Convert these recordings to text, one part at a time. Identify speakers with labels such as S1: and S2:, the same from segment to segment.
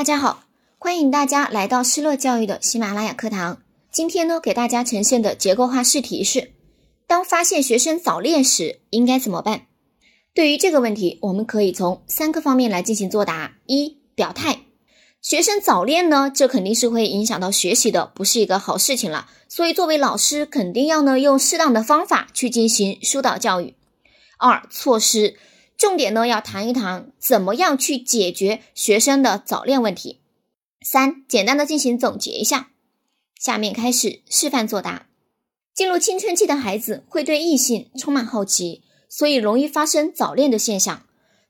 S1: 大家好，欢迎大家来到施乐教育的喜马拉雅课堂。今天呢，给大家呈现的结构化试题是：当发现学生早恋时，应该怎么办？对于这个问题，我们可以从三个方面来进行作答。一、表态，学生早恋呢，这肯定是会影响到学习的，不是一个好事情了。所以，作为老师，肯定要呢用适当的方法去进行疏导教育。二、措施。重点呢，要谈一谈怎么样去解决学生的早恋问题。三，简单的进行总结一下。下面开始示范作答。进入青春期的孩子会对异性充满好奇，所以容易发生早恋的现象，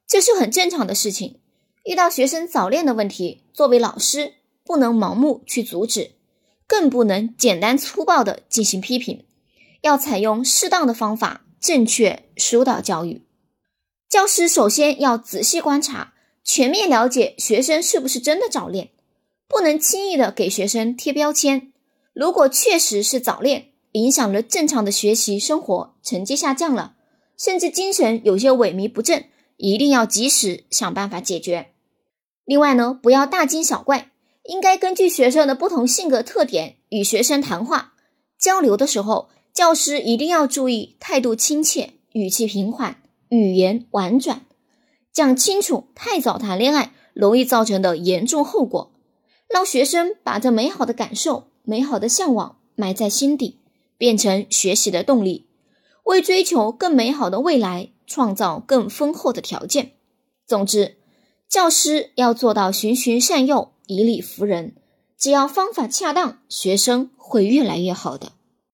S1: 这是很正常的事情。遇到学生早恋的问题，作为老师不能盲目去阻止，更不能简单粗暴的进行批评，要采用适当的方法，正确疏导教育。教师首先要仔细观察，全面了解学生是不是真的早恋，不能轻易的给学生贴标签。如果确实是早恋，影响了正常的学习生活，成绩下降了，甚至精神有些萎靡不振，一定要及时想办法解决。另外呢，不要大惊小怪，应该根据学生的不同性格特点与学生谈话交流的时候，教师一定要注意态度亲切，语气平缓。语言婉转，讲清楚太早谈恋爱容易造成的严重后果，让学生把这美好的感受、美好的向往埋在心底，变成学习的动力，为追求更美好的未来创造更丰厚的条件。总之，教师要做到循循善诱，以理服人，只要方法恰当，学生会越来越好的。